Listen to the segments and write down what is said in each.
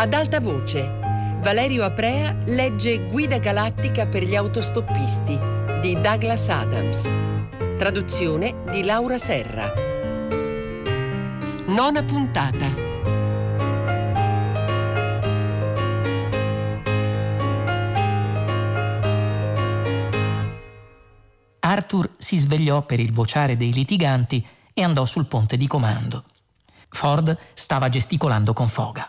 Ad alta voce, Valerio Aprea legge Guida galattica per gli autostoppisti di Douglas Adams. Traduzione di Laura Serra. Nona puntata. Arthur si svegliò per il vociare dei litiganti e andò sul ponte di comando. Ford stava gesticolando con foga.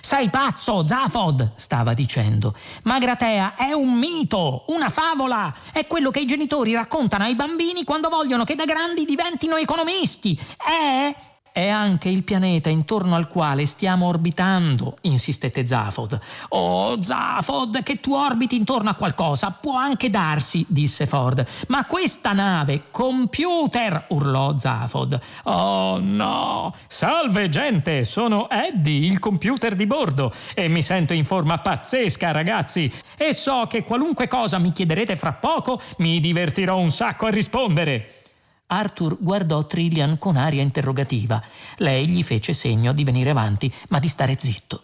Sei pazzo, Zafod, stava dicendo. Magratea è un mito, una favola. È quello che i genitori raccontano ai bambini quando vogliono che da grandi diventino economisti. È è anche il pianeta intorno al quale stiamo orbitando, insistette Zafod. Oh, Zafod, che tu orbiti intorno a qualcosa può anche darsi, disse Ford. Ma questa nave, computer, urlò Zafod. Oh no! Salve gente, sono Eddie, il computer di bordo, e mi sento in forma pazzesca, ragazzi. E so che qualunque cosa mi chiederete fra poco, mi divertirò un sacco a rispondere. Arthur guardò Trillian con aria interrogativa. Lei gli fece segno di venire avanti, ma di stare zitto.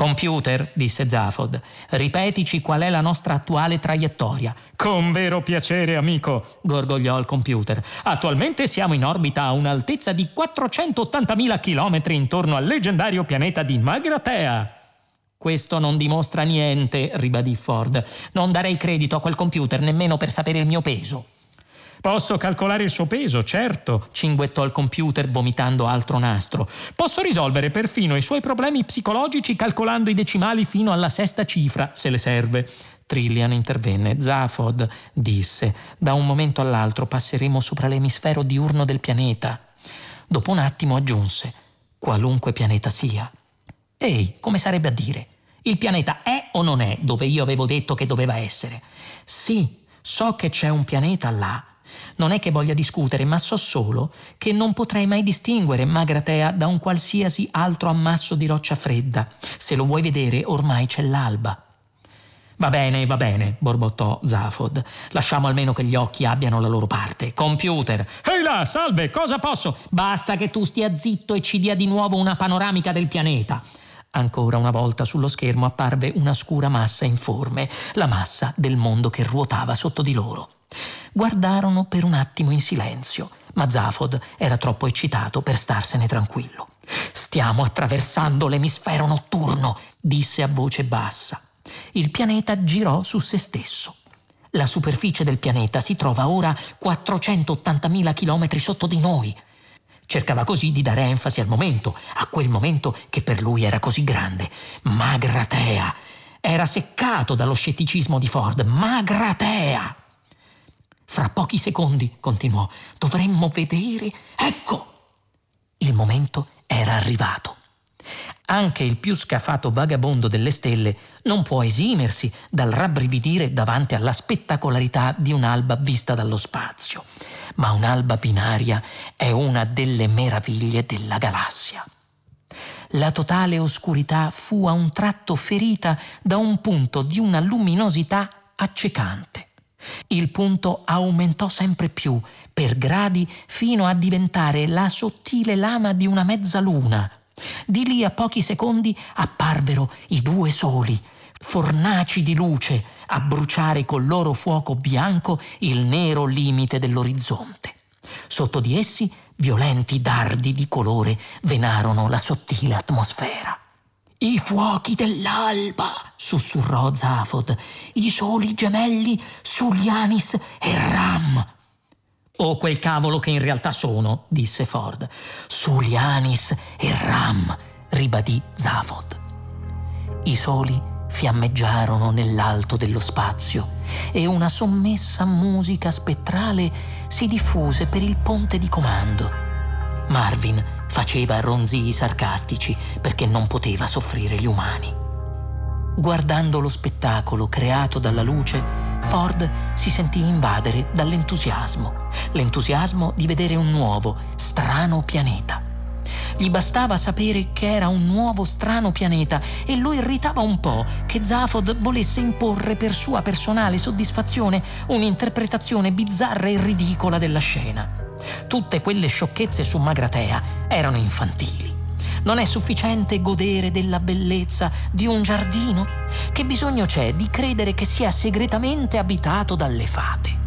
Computer, disse Zafod, ripetici qual è la nostra attuale traiettoria. Con vero piacere, amico, gorgogliò il computer. Attualmente siamo in orbita a un'altezza di 480.000 km intorno al leggendario pianeta di Magratea. Questo non dimostra niente, ribadì Ford. Non darei credito a quel computer nemmeno per sapere il mio peso. Posso calcolare il suo peso, certo, cinguettò il computer vomitando altro nastro. Posso risolvere perfino i suoi problemi psicologici calcolando i decimali fino alla sesta cifra, se le serve. Trillian intervenne. Zafod disse: Da un momento all'altro passeremo sopra l'emisfero diurno del pianeta. Dopo un attimo aggiunse: Qualunque pianeta sia. Ehi, come sarebbe a dire? Il pianeta è o non è dove io avevo detto che doveva essere? Sì, so che c'è un pianeta là non è che voglia discutere, ma so solo che non potrei mai distinguere Magratea da un qualsiasi altro ammasso di roccia fredda. Se lo vuoi vedere, ormai c'è l'alba. Va bene, va bene, borbottò Zafod. Lasciamo almeno che gli occhi abbiano la loro parte. Computer! Ehi là, salve, cosa posso? Basta che tu stia zitto e ci dia di nuovo una panoramica del pianeta. Ancora una volta sullo schermo apparve una scura massa informe, la massa del mondo che ruotava sotto di loro. Guardarono per un attimo in silenzio, ma Zafod era troppo eccitato per starsene tranquillo. Stiamo attraversando l'emisfero notturno, disse a voce bassa. Il pianeta girò su se stesso. La superficie del pianeta si trova ora 480.000 km sotto di noi. Cercava così di dare enfasi al momento, a quel momento che per lui era così grande. Magratea! Era seccato dallo scetticismo di Ford. Magratea! Fra pochi secondi, continuò, dovremmo vedere. Ecco! Il momento era arrivato. Anche il più scafato vagabondo delle stelle non può esimersi dal rabbrividire davanti alla spettacolarità di un'alba vista dallo spazio. Ma un'alba binaria è una delle meraviglie della galassia. La totale oscurità fu a un tratto ferita da un punto di una luminosità accecante. Il punto aumentò sempre più, per gradi, fino a diventare la sottile lama di una mezzaluna. Di lì a pochi secondi apparvero i due soli, fornaci di luce, a bruciare col loro fuoco bianco il nero limite dell'orizzonte. Sotto di essi violenti dardi di colore venarono la sottile atmosfera. I fuochi dell'alba, sussurrò Zafod, i soli gemelli Sulianis e Ram. O quel cavolo che in realtà sono, disse Ford. Sulianis e Ram, ribadì Zafod. I soli fiammeggiarono nell'alto dello spazio e una sommessa musica spettrale si diffuse per il ponte di comando. Marvin faceva ronzii sarcastici perché non poteva soffrire gli umani. Guardando lo spettacolo creato dalla luce, Ford si sentì invadere dall'entusiasmo, l'entusiasmo di vedere un nuovo, strano pianeta. Gli bastava sapere che era un nuovo strano pianeta e lo irritava un po' che Zafod volesse imporre per sua personale soddisfazione un'interpretazione bizzarra e ridicola della scena. Tutte quelle sciocchezze su Magratea erano infantili. Non è sufficiente godere della bellezza di un giardino? Che bisogno c'è di credere che sia segretamente abitato dalle fate?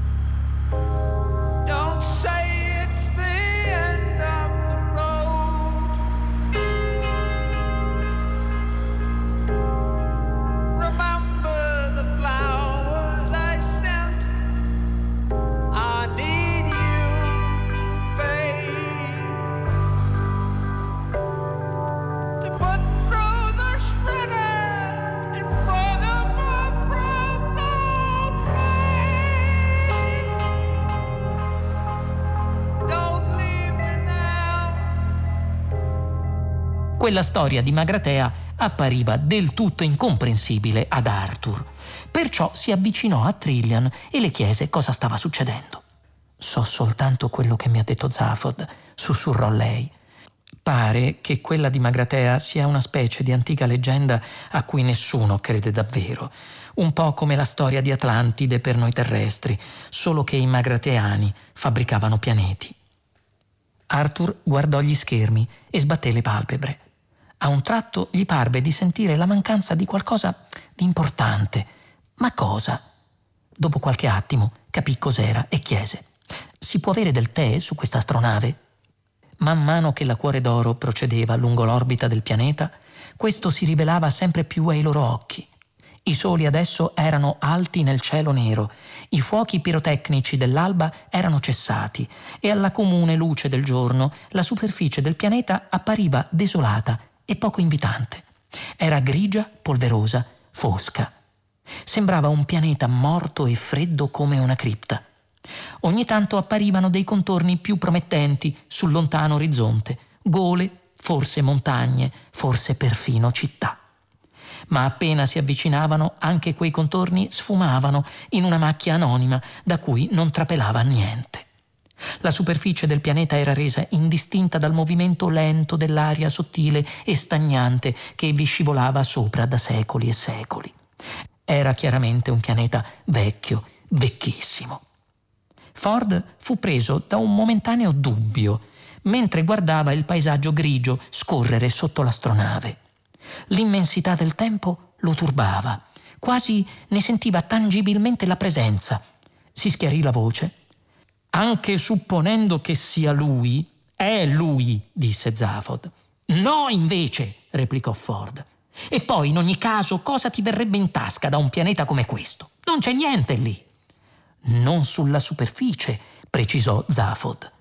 Quella storia di Magratea appariva del tutto incomprensibile ad Arthur. Perciò si avvicinò a Trillian e le chiese cosa stava succedendo. So soltanto quello che mi ha detto Zafod, sussurrò lei. Pare che quella di Magratea sia una specie di antica leggenda a cui nessuno crede davvero, un po' come la storia di Atlantide per noi terrestri, solo che i magrateani fabbricavano pianeti. Arthur guardò gli schermi e sbatté le palpebre. A un tratto gli parve di sentire la mancanza di qualcosa di importante. Ma cosa? Dopo qualche attimo capì cos'era e chiese: Si può avere del tè su questa astronave? Man mano che la cuore d'oro procedeva lungo l'orbita del pianeta, questo si rivelava sempre più ai loro occhi. I soli adesso erano alti nel cielo nero, i fuochi pirotecnici dell'alba erano cessati e alla comune luce del giorno la superficie del pianeta appariva desolata e poco invitante. Era grigia, polverosa, fosca. Sembrava un pianeta morto e freddo come una cripta. Ogni tanto apparivano dei contorni più promettenti sul lontano orizzonte, gole, forse montagne, forse perfino città. Ma appena si avvicinavano, anche quei contorni sfumavano in una macchia anonima da cui non trapelava niente. La superficie del pianeta era resa indistinta dal movimento lento dell'aria sottile e stagnante che vi scivolava sopra da secoli e secoli. Era chiaramente un pianeta vecchio, vecchissimo. Ford fu preso da un momentaneo dubbio mentre guardava il paesaggio grigio scorrere sotto l'astronave. L'immensità del tempo lo turbava, quasi ne sentiva tangibilmente la presenza. Si schiarì la voce anche supponendo che sia lui, è lui, disse Zafod. No, invece, replicò Ford. E poi, in ogni caso, cosa ti verrebbe in tasca da un pianeta come questo? Non c'è niente lì. Non sulla superficie, precisò Zafod.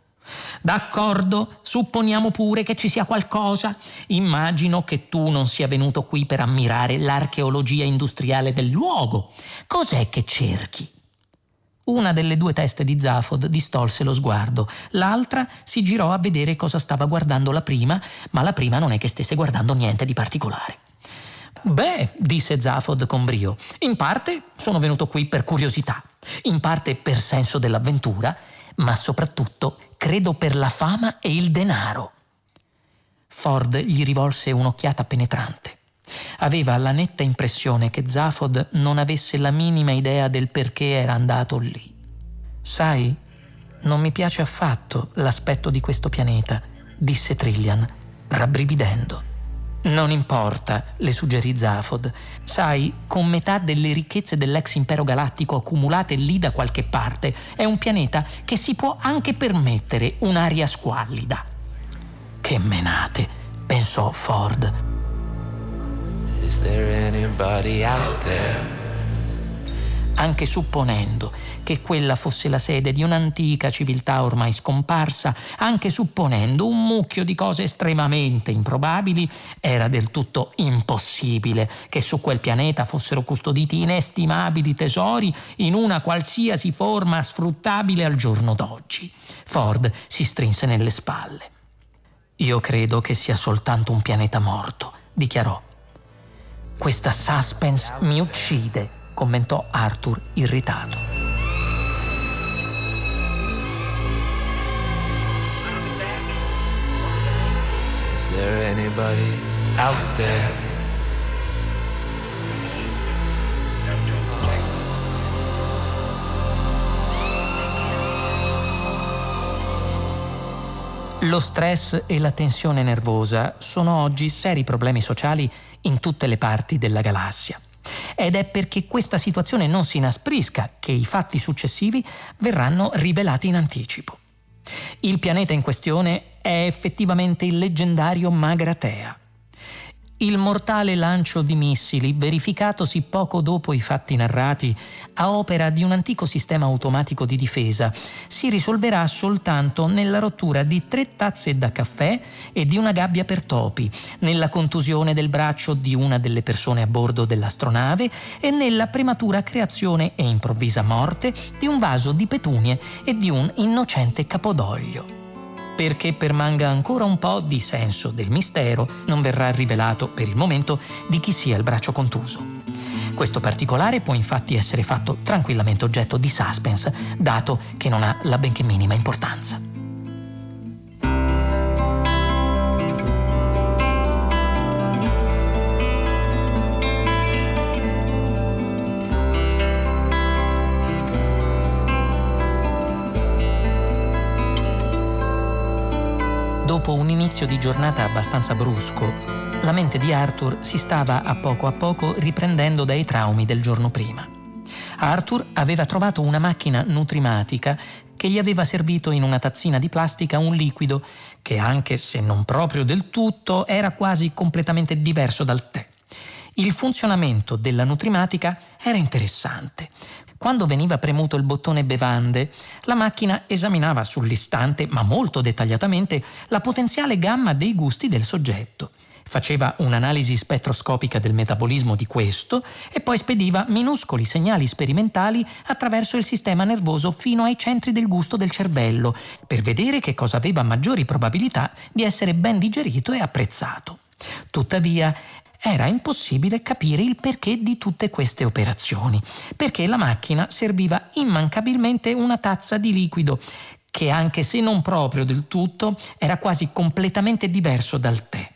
D'accordo, supponiamo pure che ci sia qualcosa. Immagino che tu non sia venuto qui per ammirare l'archeologia industriale del luogo. Cos'è che cerchi? Una delle due teste di Zafod distolse lo sguardo, l'altra si girò a vedere cosa stava guardando la prima, ma la prima non è che stesse guardando niente di particolare. Beh, disse Zafod con brio, in parte sono venuto qui per curiosità, in parte per senso dell'avventura, ma soprattutto credo per la fama e il denaro. Ford gli rivolse un'occhiata penetrante. Aveva la netta impressione che Zafod non avesse la minima idea del perché era andato lì. Sai, non mi piace affatto l'aspetto di questo pianeta, disse Trillian, rabbrividendo. Non importa, le suggerì Zafod. Sai, con metà delle ricchezze dell'ex impero galattico accumulate lì da qualche parte, è un pianeta che si può anche permettere un'aria squallida. Che menate, pensò Ford. Anche supponendo che quella fosse la sede di un'antica civiltà ormai scomparsa, anche supponendo un mucchio di cose estremamente improbabili, era del tutto impossibile che su quel pianeta fossero custoditi inestimabili tesori in una qualsiasi forma sfruttabile al giorno d'oggi. Ford si strinse nelle spalle. Io credo che sia soltanto un pianeta morto, dichiarò questa suspense mi uccide, commentò Arthur irritato. Is there anybody out there? Lo stress e la tensione nervosa sono oggi seri problemi sociali in tutte le parti della galassia. Ed è perché questa situazione non si inasprisca che i fatti successivi verranno rivelati in anticipo. Il pianeta in questione è effettivamente il leggendario Magratea, il mortale lancio di missili, verificatosi poco dopo i fatti narrati, a opera di un antico sistema automatico di difesa, si risolverà soltanto nella rottura di tre tazze da caffè e di una gabbia per topi, nella contusione del braccio di una delle persone a bordo dell'astronave e nella prematura creazione e improvvisa morte di un vaso di petunie e di un innocente capodoglio perché permanga ancora un po' di senso del mistero, non verrà rivelato per il momento di chi sia il braccio contuso. Questo particolare può infatti essere fatto tranquillamente oggetto di suspense, dato che non ha la benché minima importanza. Dopo un inizio di giornata abbastanza brusco, la mente di Arthur si stava a poco a poco riprendendo dai traumi del giorno prima. Arthur aveva trovato una macchina nutrimatica che gli aveva servito in una tazzina di plastica un liquido che, anche se non proprio del tutto, era quasi completamente diverso dal tè. Il funzionamento della nutrimatica era interessante. Quando veniva premuto il bottone bevande, la macchina esaminava sull'istante, ma molto dettagliatamente, la potenziale gamma dei gusti del soggetto. Faceva un'analisi spettroscopica del metabolismo di questo e poi spediva minuscoli segnali sperimentali attraverso il sistema nervoso fino ai centri del gusto del cervello per vedere che cosa aveva maggiori probabilità di essere ben digerito e apprezzato. Tuttavia era impossibile capire il perché di tutte queste operazioni, perché la macchina serviva immancabilmente una tazza di liquido che anche se non proprio del tutto era quasi completamente diverso dal tè.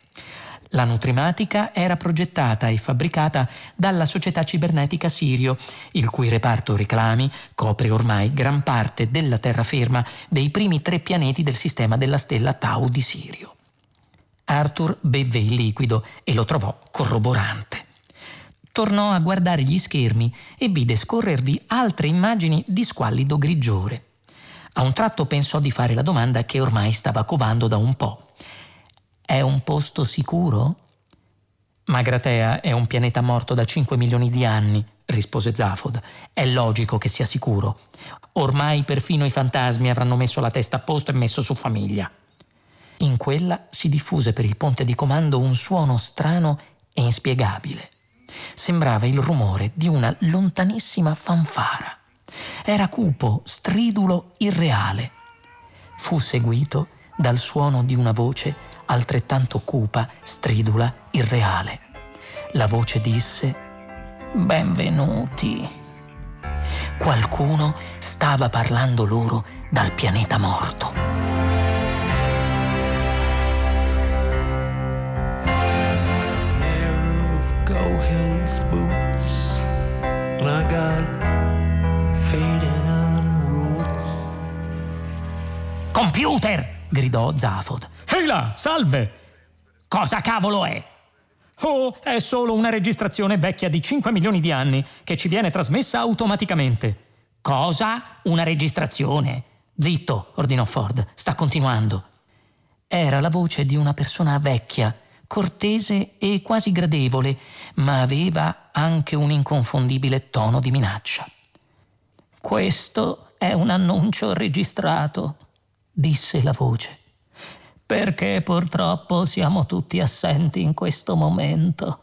La nutrimatica era progettata e fabbricata dalla società cibernetica Sirio, il cui reparto reclami copre ormai gran parte della terraferma dei primi tre pianeti del sistema della stella Tau di Sirio. Arthur bevve il liquido e lo trovò corroborante. Tornò a guardare gli schermi e vide scorrervi altre immagini di squallido grigiore. A un tratto pensò di fare la domanda che ormai stava covando da un po'. È un posto sicuro? Magratea è un pianeta morto da 5 milioni di anni, rispose Zafod. È logico che sia sicuro. Ormai perfino i fantasmi avranno messo la testa a posto e messo su famiglia. In quella si diffuse per il ponte di comando un suono strano e inspiegabile. Sembrava il rumore di una lontanissima fanfara. Era cupo, stridulo, irreale. Fu seguito dal suono di una voce altrettanto cupa, stridula, irreale. La voce disse Benvenuti. Qualcuno stava parlando loro dal pianeta morto. Computer! gridò Zafod. Ehi là, salve! Cosa cavolo è? Oh, è solo una registrazione vecchia di 5 milioni di anni che ci viene trasmessa automaticamente. Cosa? Una registrazione? Zitto, ordinò Ford, sta continuando. Era la voce di una persona vecchia, cortese e quasi gradevole, ma aveva anche un inconfondibile tono di minaccia. Questo è un annuncio registrato, disse la voce, perché purtroppo siamo tutti assenti in questo momento.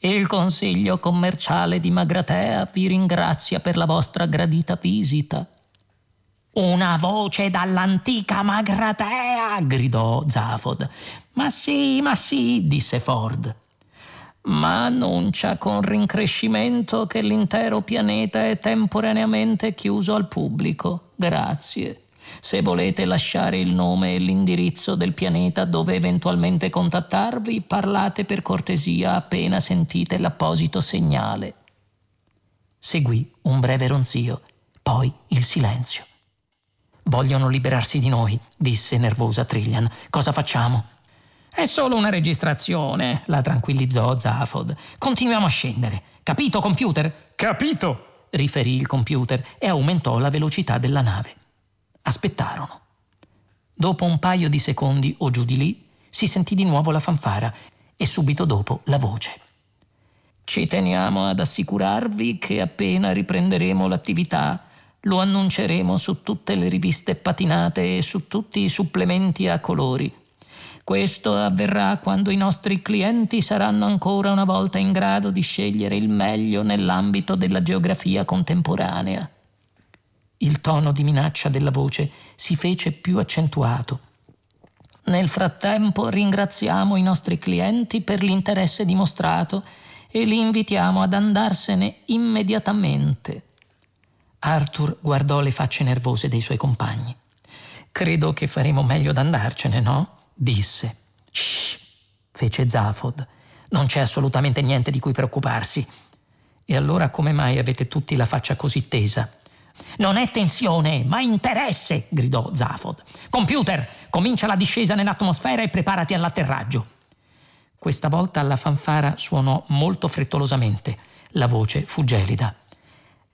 Il Consiglio commerciale di Magratea vi ringrazia per la vostra gradita visita. Una voce dall'antica Magratea! gridò Zafod. Ma sì, ma sì, disse Ford. Ma annuncia con rincrescimento che l'intero pianeta è temporaneamente chiuso al pubblico. Grazie. Se volete lasciare il nome e l'indirizzo del pianeta dove eventualmente contattarvi, parlate per cortesia appena sentite l'apposito segnale. Seguì un breve ronzio, poi il silenzio. Vogliono liberarsi di noi, disse nervosa Trillian. Cosa facciamo? È solo una registrazione, la tranquillizzò Zafod. Continuiamo a scendere. Capito, computer? Capito, riferì il computer e aumentò la velocità della nave. Aspettarono. Dopo un paio di secondi o giù di lì, si sentì di nuovo la fanfara e subito dopo la voce. Ci teniamo ad assicurarvi che appena riprenderemo l'attività lo annunceremo su tutte le riviste patinate e su tutti i supplementi a colori. Questo avverrà quando i nostri clienti saranno ancora una volta in grado di scegliere il meglio nell'ambito della geografia contemporanea. Il tono di minaccia della voce si fece più accentuato. Nel frattempo ringraziamo i nostri clienti per l'interesse dimostrato e li invitiamo ad andarsene immediatamente. Arthur guardò le facce nervose dei suoi compagni. Credo che faremo meglio ad andarcene, no? disse. Shh, fece Zafod. Non c'è assolutamente niente di cui preoccuparsi. E allora come mai avete tutti la faccia così tesa? Non è tensione, ma interesse, gridò Zafod. Computer, comincia la discesa nell'atmosfera e preparati all'atterraggio. Questa volta la fanfara suonò molto frettolosamente. La voce fu gelida.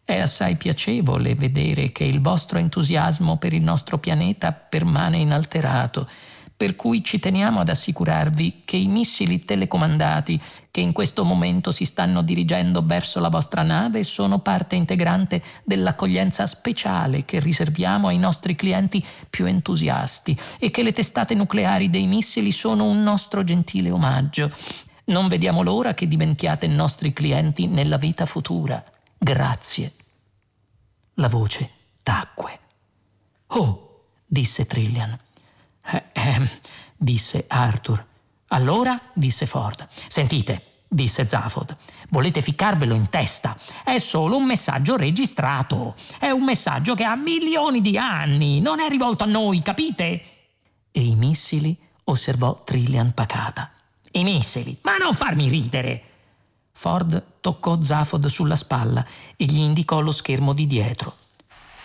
È assai piacevole vedere che il vostro entusiasmo per il nostro pianeta permane inalterato, per cui ci teniamo ad assicurarvi che i missili telecomandati che in questo momento si stanno dirigendo verso la vostra nave sono parte integrante dell'accoglienza speciale che riserviamo ai nostri clienti più entusiasti e che le testate nucleari dei missili sono un nostro gentile omaggio. Non vediamo l'ora che diventiate nostri clienti nella vita futura. Grazie. La voce tacque. Oh, disse Trillian. Eh, eh, disse Arthur. Allora, disse Ford. Sentite, disse Zafod. Volete ficcarvelo in testa. È solo un messaggio registrato. È un messaggio che ha milioni di anni. Non è rivolto a noi, capite? E i missili osservò Trillian pacata. I missili? Ma non farmi ridere! Ford toccò Zafod sulla spalla e gli indicò lo schermo di dietro.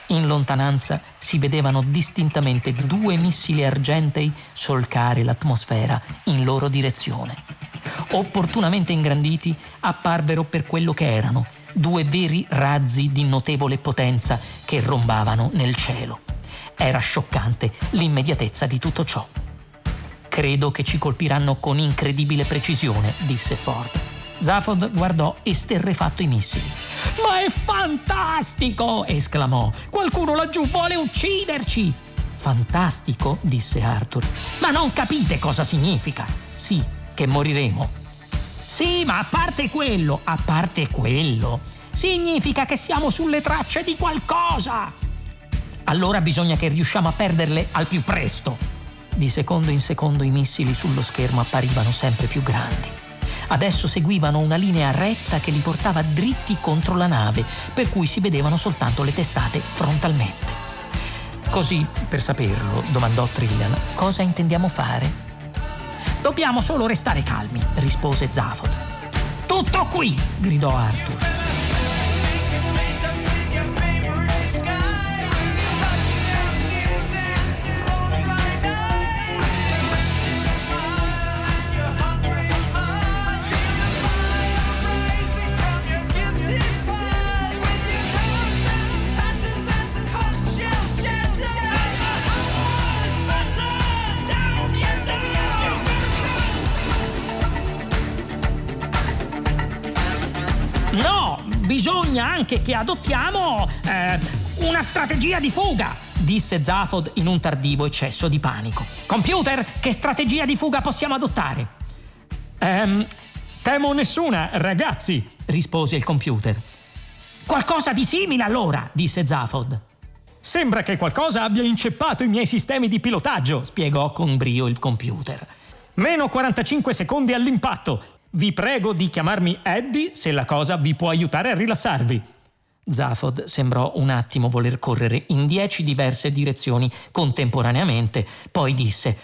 In lontananza si vedevano distintamente due missili argentei solcare l'atmosfera in loro direzione. Opportunamente ingranditi, apparvero per quello che erano, due veri razzi di notevole potenza che rombavano nel cielo. Era scioccante l'immediatezza di tutto ciò. Credo che ci colpiranno con incredibile precisione, disse Ford. Zafod guardò esterrefatto i missili. Ma è fantastico! esclamò. Qualcuno laggiù vuole ucciderci! Fantastico? disse Arthur. Ma non capite cosa significa? Sì, che moriremo. Sì, ma a parte quello, a parte quello, significa che siamo sulle tracce di qualcosa. Allora bisogna che riusciamo a perderle al più presto. Di secondo in secondo i missili sullo schermo apparivano sempre più grandi. Adesso seguivano una linea retta che li portava dritti contro la nave, per cui si vedevano soltanto le testate frontalmente. Così, per saperlo, domandò Trillian, cosa intendiamo fare? Dobbiamo solo restare calmi, rispose Zafod. Tutto qui! gridò Arthur. Anche che adottiamo eh, una strategia di fuga, disse Zafod in un tardivo eccesso di panico. Computer, che strategia di fuga possiamo adottare? Ehm, temo nessuna, ragazzi, rispose il computer. Qualcosa di simile allora, disse Zafod. Sembra che qualcosa abbia inceppato i miei sistemi di pilotaggio, spiegò con brio il computer. Meno 45 secondi all'impatto. Vi prego di chiamarmi Eddie se la cosa vi può aiutare a rilassarvi. Zafod sembrò un attimo voler correre in dieci diverse direzioni contemporaneamente, poi disse: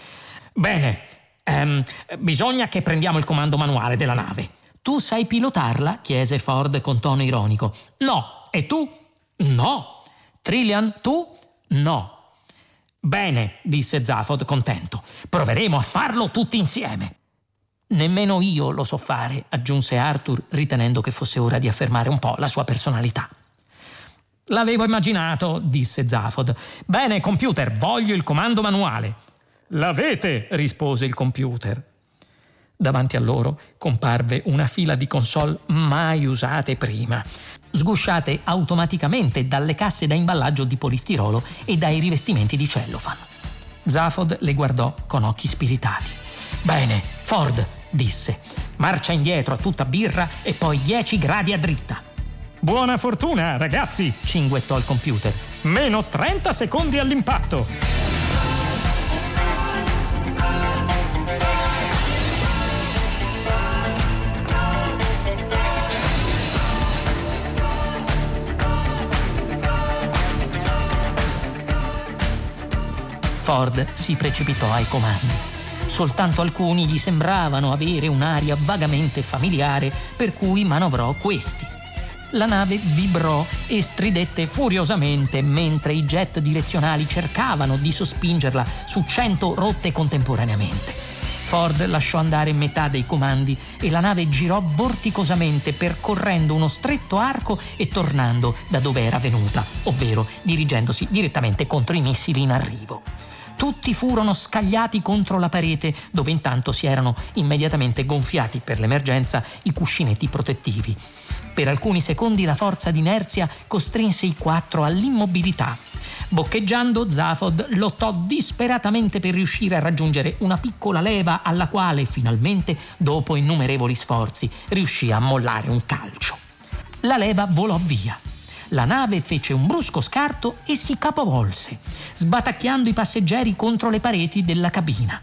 Bene, ehm, bisogna che prendiamo il comando manuale della nave. Tu sai pilotarla? chiese Ford con tono ironico. No, e tu? No. Trillian, tu? No. Bene, disse Zafod contento. Proveremo a farlo tutti insieme. Nemmeno io lo so fare, aggiunse Arthur, ritenendo che fosse ora di affermare un po' la sua personalità. L'avevo immaginato, disse Zafod. Bene, computer, voglio il comando manuale. L'avete, rispose il computer. Davanti a loro comparve una fila di console mai usate prima, sgusciate automaticamente dalle casse da imballaggio di polistirolo e dai rivestimenti di cellofan. Zafod le guardò con occhi spiritati. Bene, Ford, disse. Marcia indietro a tutta birra e poi 10 gradi a dritta. Buona fortuna, ragazzi, cinguettò il computer. Meno 30 secondi all'impatto. Ford si precipitò ai comandi soltanto alcuni gli sembravano avere un'aria vagamente familiare, per cui manovrò questi. La nave vibrò e stridette furiosamente mentre i jet direzionali cercavano di sospingerla su cento rotte contemporaneamente. Ford lasciò andare metà dei comandi e la nave girò vorticosamente percorrendo uno stretto arco e tornando da dove era venuta, ovvero dirigendosi direttamente contro i missili in arrivo. Tutti furono scagliati contro la parete, dove intanto si erano immediatamente gonfiati per l'emergenza i cuscinetti protettivi. Per alcuni secondi la forza d'inerzia costrinse i quattro all'immobilità. Boccheggiando, Zafod lottò disperatamente per riuscire a raggiungere una piccola leva alla quale finalmente, dopo innumerevoli sforzi, riuscì a mollare un calcio. La leva volò via. La nave fece un brusco scarto e si capovolse, sbatacchiando i passeggeri contro le pareti della cabina.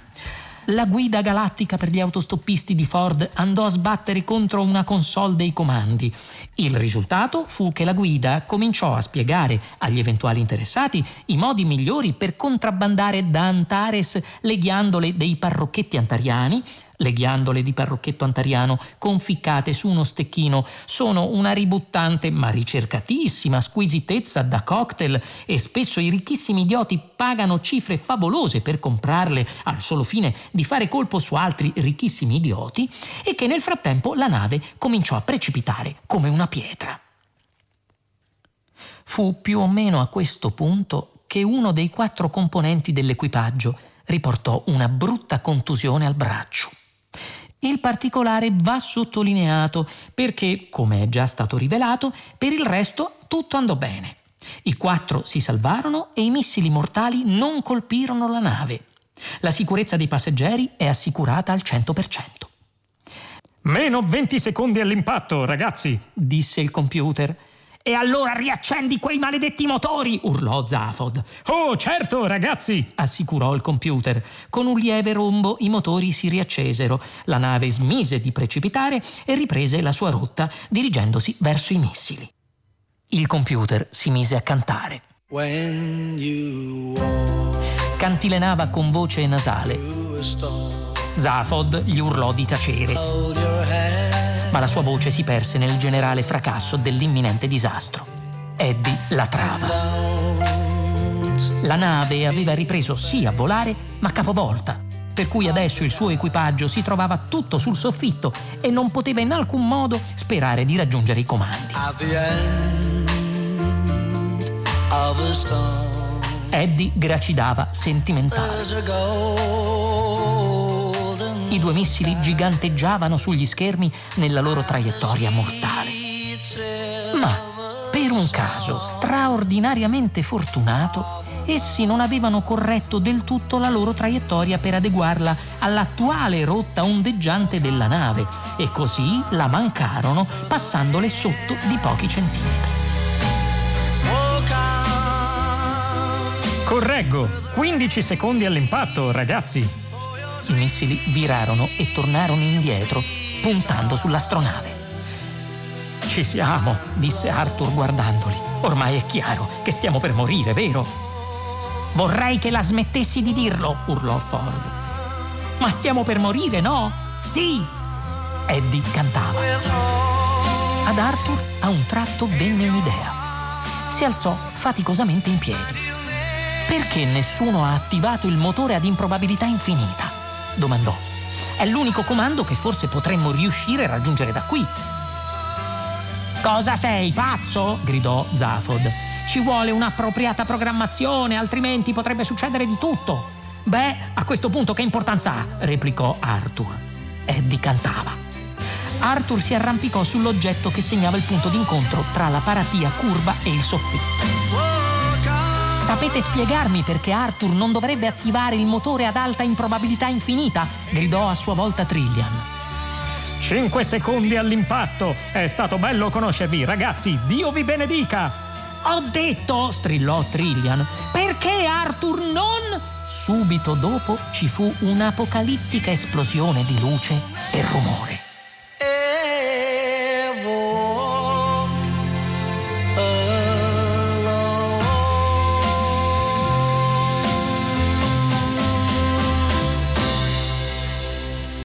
La guida galattica per gli autostoppisti di Ford andò a sbattere contro una console dei comandi. Il risultato fu che la guida cominciò a spiegare agli eventuali interessati i modi migliori per contrabbandare da Antares le ghiandole dei parrocchetti antariani, le ghiandole di parrocchetto antariano conficcate su uno stecchino sono una ributtante ma ricercatissima squisitezza da cocktail e spesso i ricchissimi idioti pagano cifre favolose per comprarle al solo fine di fare colpo su altri ricchissimi idioti e che nel frattempo la nave cominciò a precipitare come una pietra. Fu più o meno a questo punto che uno dei quattro componenti dell'equipaggio riportò una brutta contusione al braccio. Il particolare va sottolineato perché, come è già stato rivelato, per il resto tutto andò bene. I quattro si salvarono e i missili mortali non colpirono la nave. La sicurezza dei passeggeri è assicurata al 100%. Meno 20 secondi all'impatto, ragazzi, disse il computer. E allora riaccendi quei maledetti motori! urlò Zafod. Oh, certo, ragazzi! assicurò il computer. Con un lieve rombo i motori si riaccesero, la nave smise di precipitare e riprese la sua rotta, dirigendosi verso i missili. Il computer si mise a cantare. Cantilenava con voce nasale. Zafod gli urlò di tacere ma la sua voce si perse nel generale fracasso dell'imminente disastro. Eddie la trava. La nave aveva ripreso sì a volare, ma capovolta, per cui adesso il suo equipaggio si trovava tutto sul soffitto e non poteva in alcun modo sperare di raggiungere i comandi. Eddie gracidava sentimentale. I due missili giganteggiavano sugli schermi nella loro traiettoria mortale. Ma, per un caso straordinariamente fortunato, essi non avevano corretto del tutto la loro traiettoria per adeguarla all'attuale rotta ondeggiante della nave e così la mancarono passandole sotto di pochi centimetri. Correggo, 15 secondi all'impatto, ragazzi. I missili virarono e tornarono indietro, puntando sull'astronave. Ci siamo, disse Arthur guardandoli. Ormai è chiaro che stiamo per morire, vero? Vorrei che la smettessi di dirlo, urlò Ford. Ma stiamo per morire, no? Sì! Eddie cantava. Ad Arthur a un tratto venne un'idea. Si alzò faticosamente in piedi Perché nessuno ha attivato il motore ad improbabilità infinita? Domandò. È l'unico comando che forse potremmo riuscire a raggiungere da qui. Cosa sei, pazzo? gridò Zafod. Ci vuole un'appropriata programmazione, altrimenti potrebbe succedere di tutto. Beh, a questo punto che importanza ha? replicò Arthur. Eddie cantava. Arthur si arrampicò sull'oggetto che segnava il punto d'incontro tra la paratia curva e il soffitto. Sapete spiegarmi perché Arthur non dovrebbe attivare il motore ad alta improbabilità infinita? gridò a sua volta Trillian. Cinque secondi all'impatto. È stato bello conoscervi, ragazzi. Dio vi benedica. Ho detto, strillò Trillian, perché Arthur non... Subito dopo ci fu un'apocalittica esplosione di luce e rumore.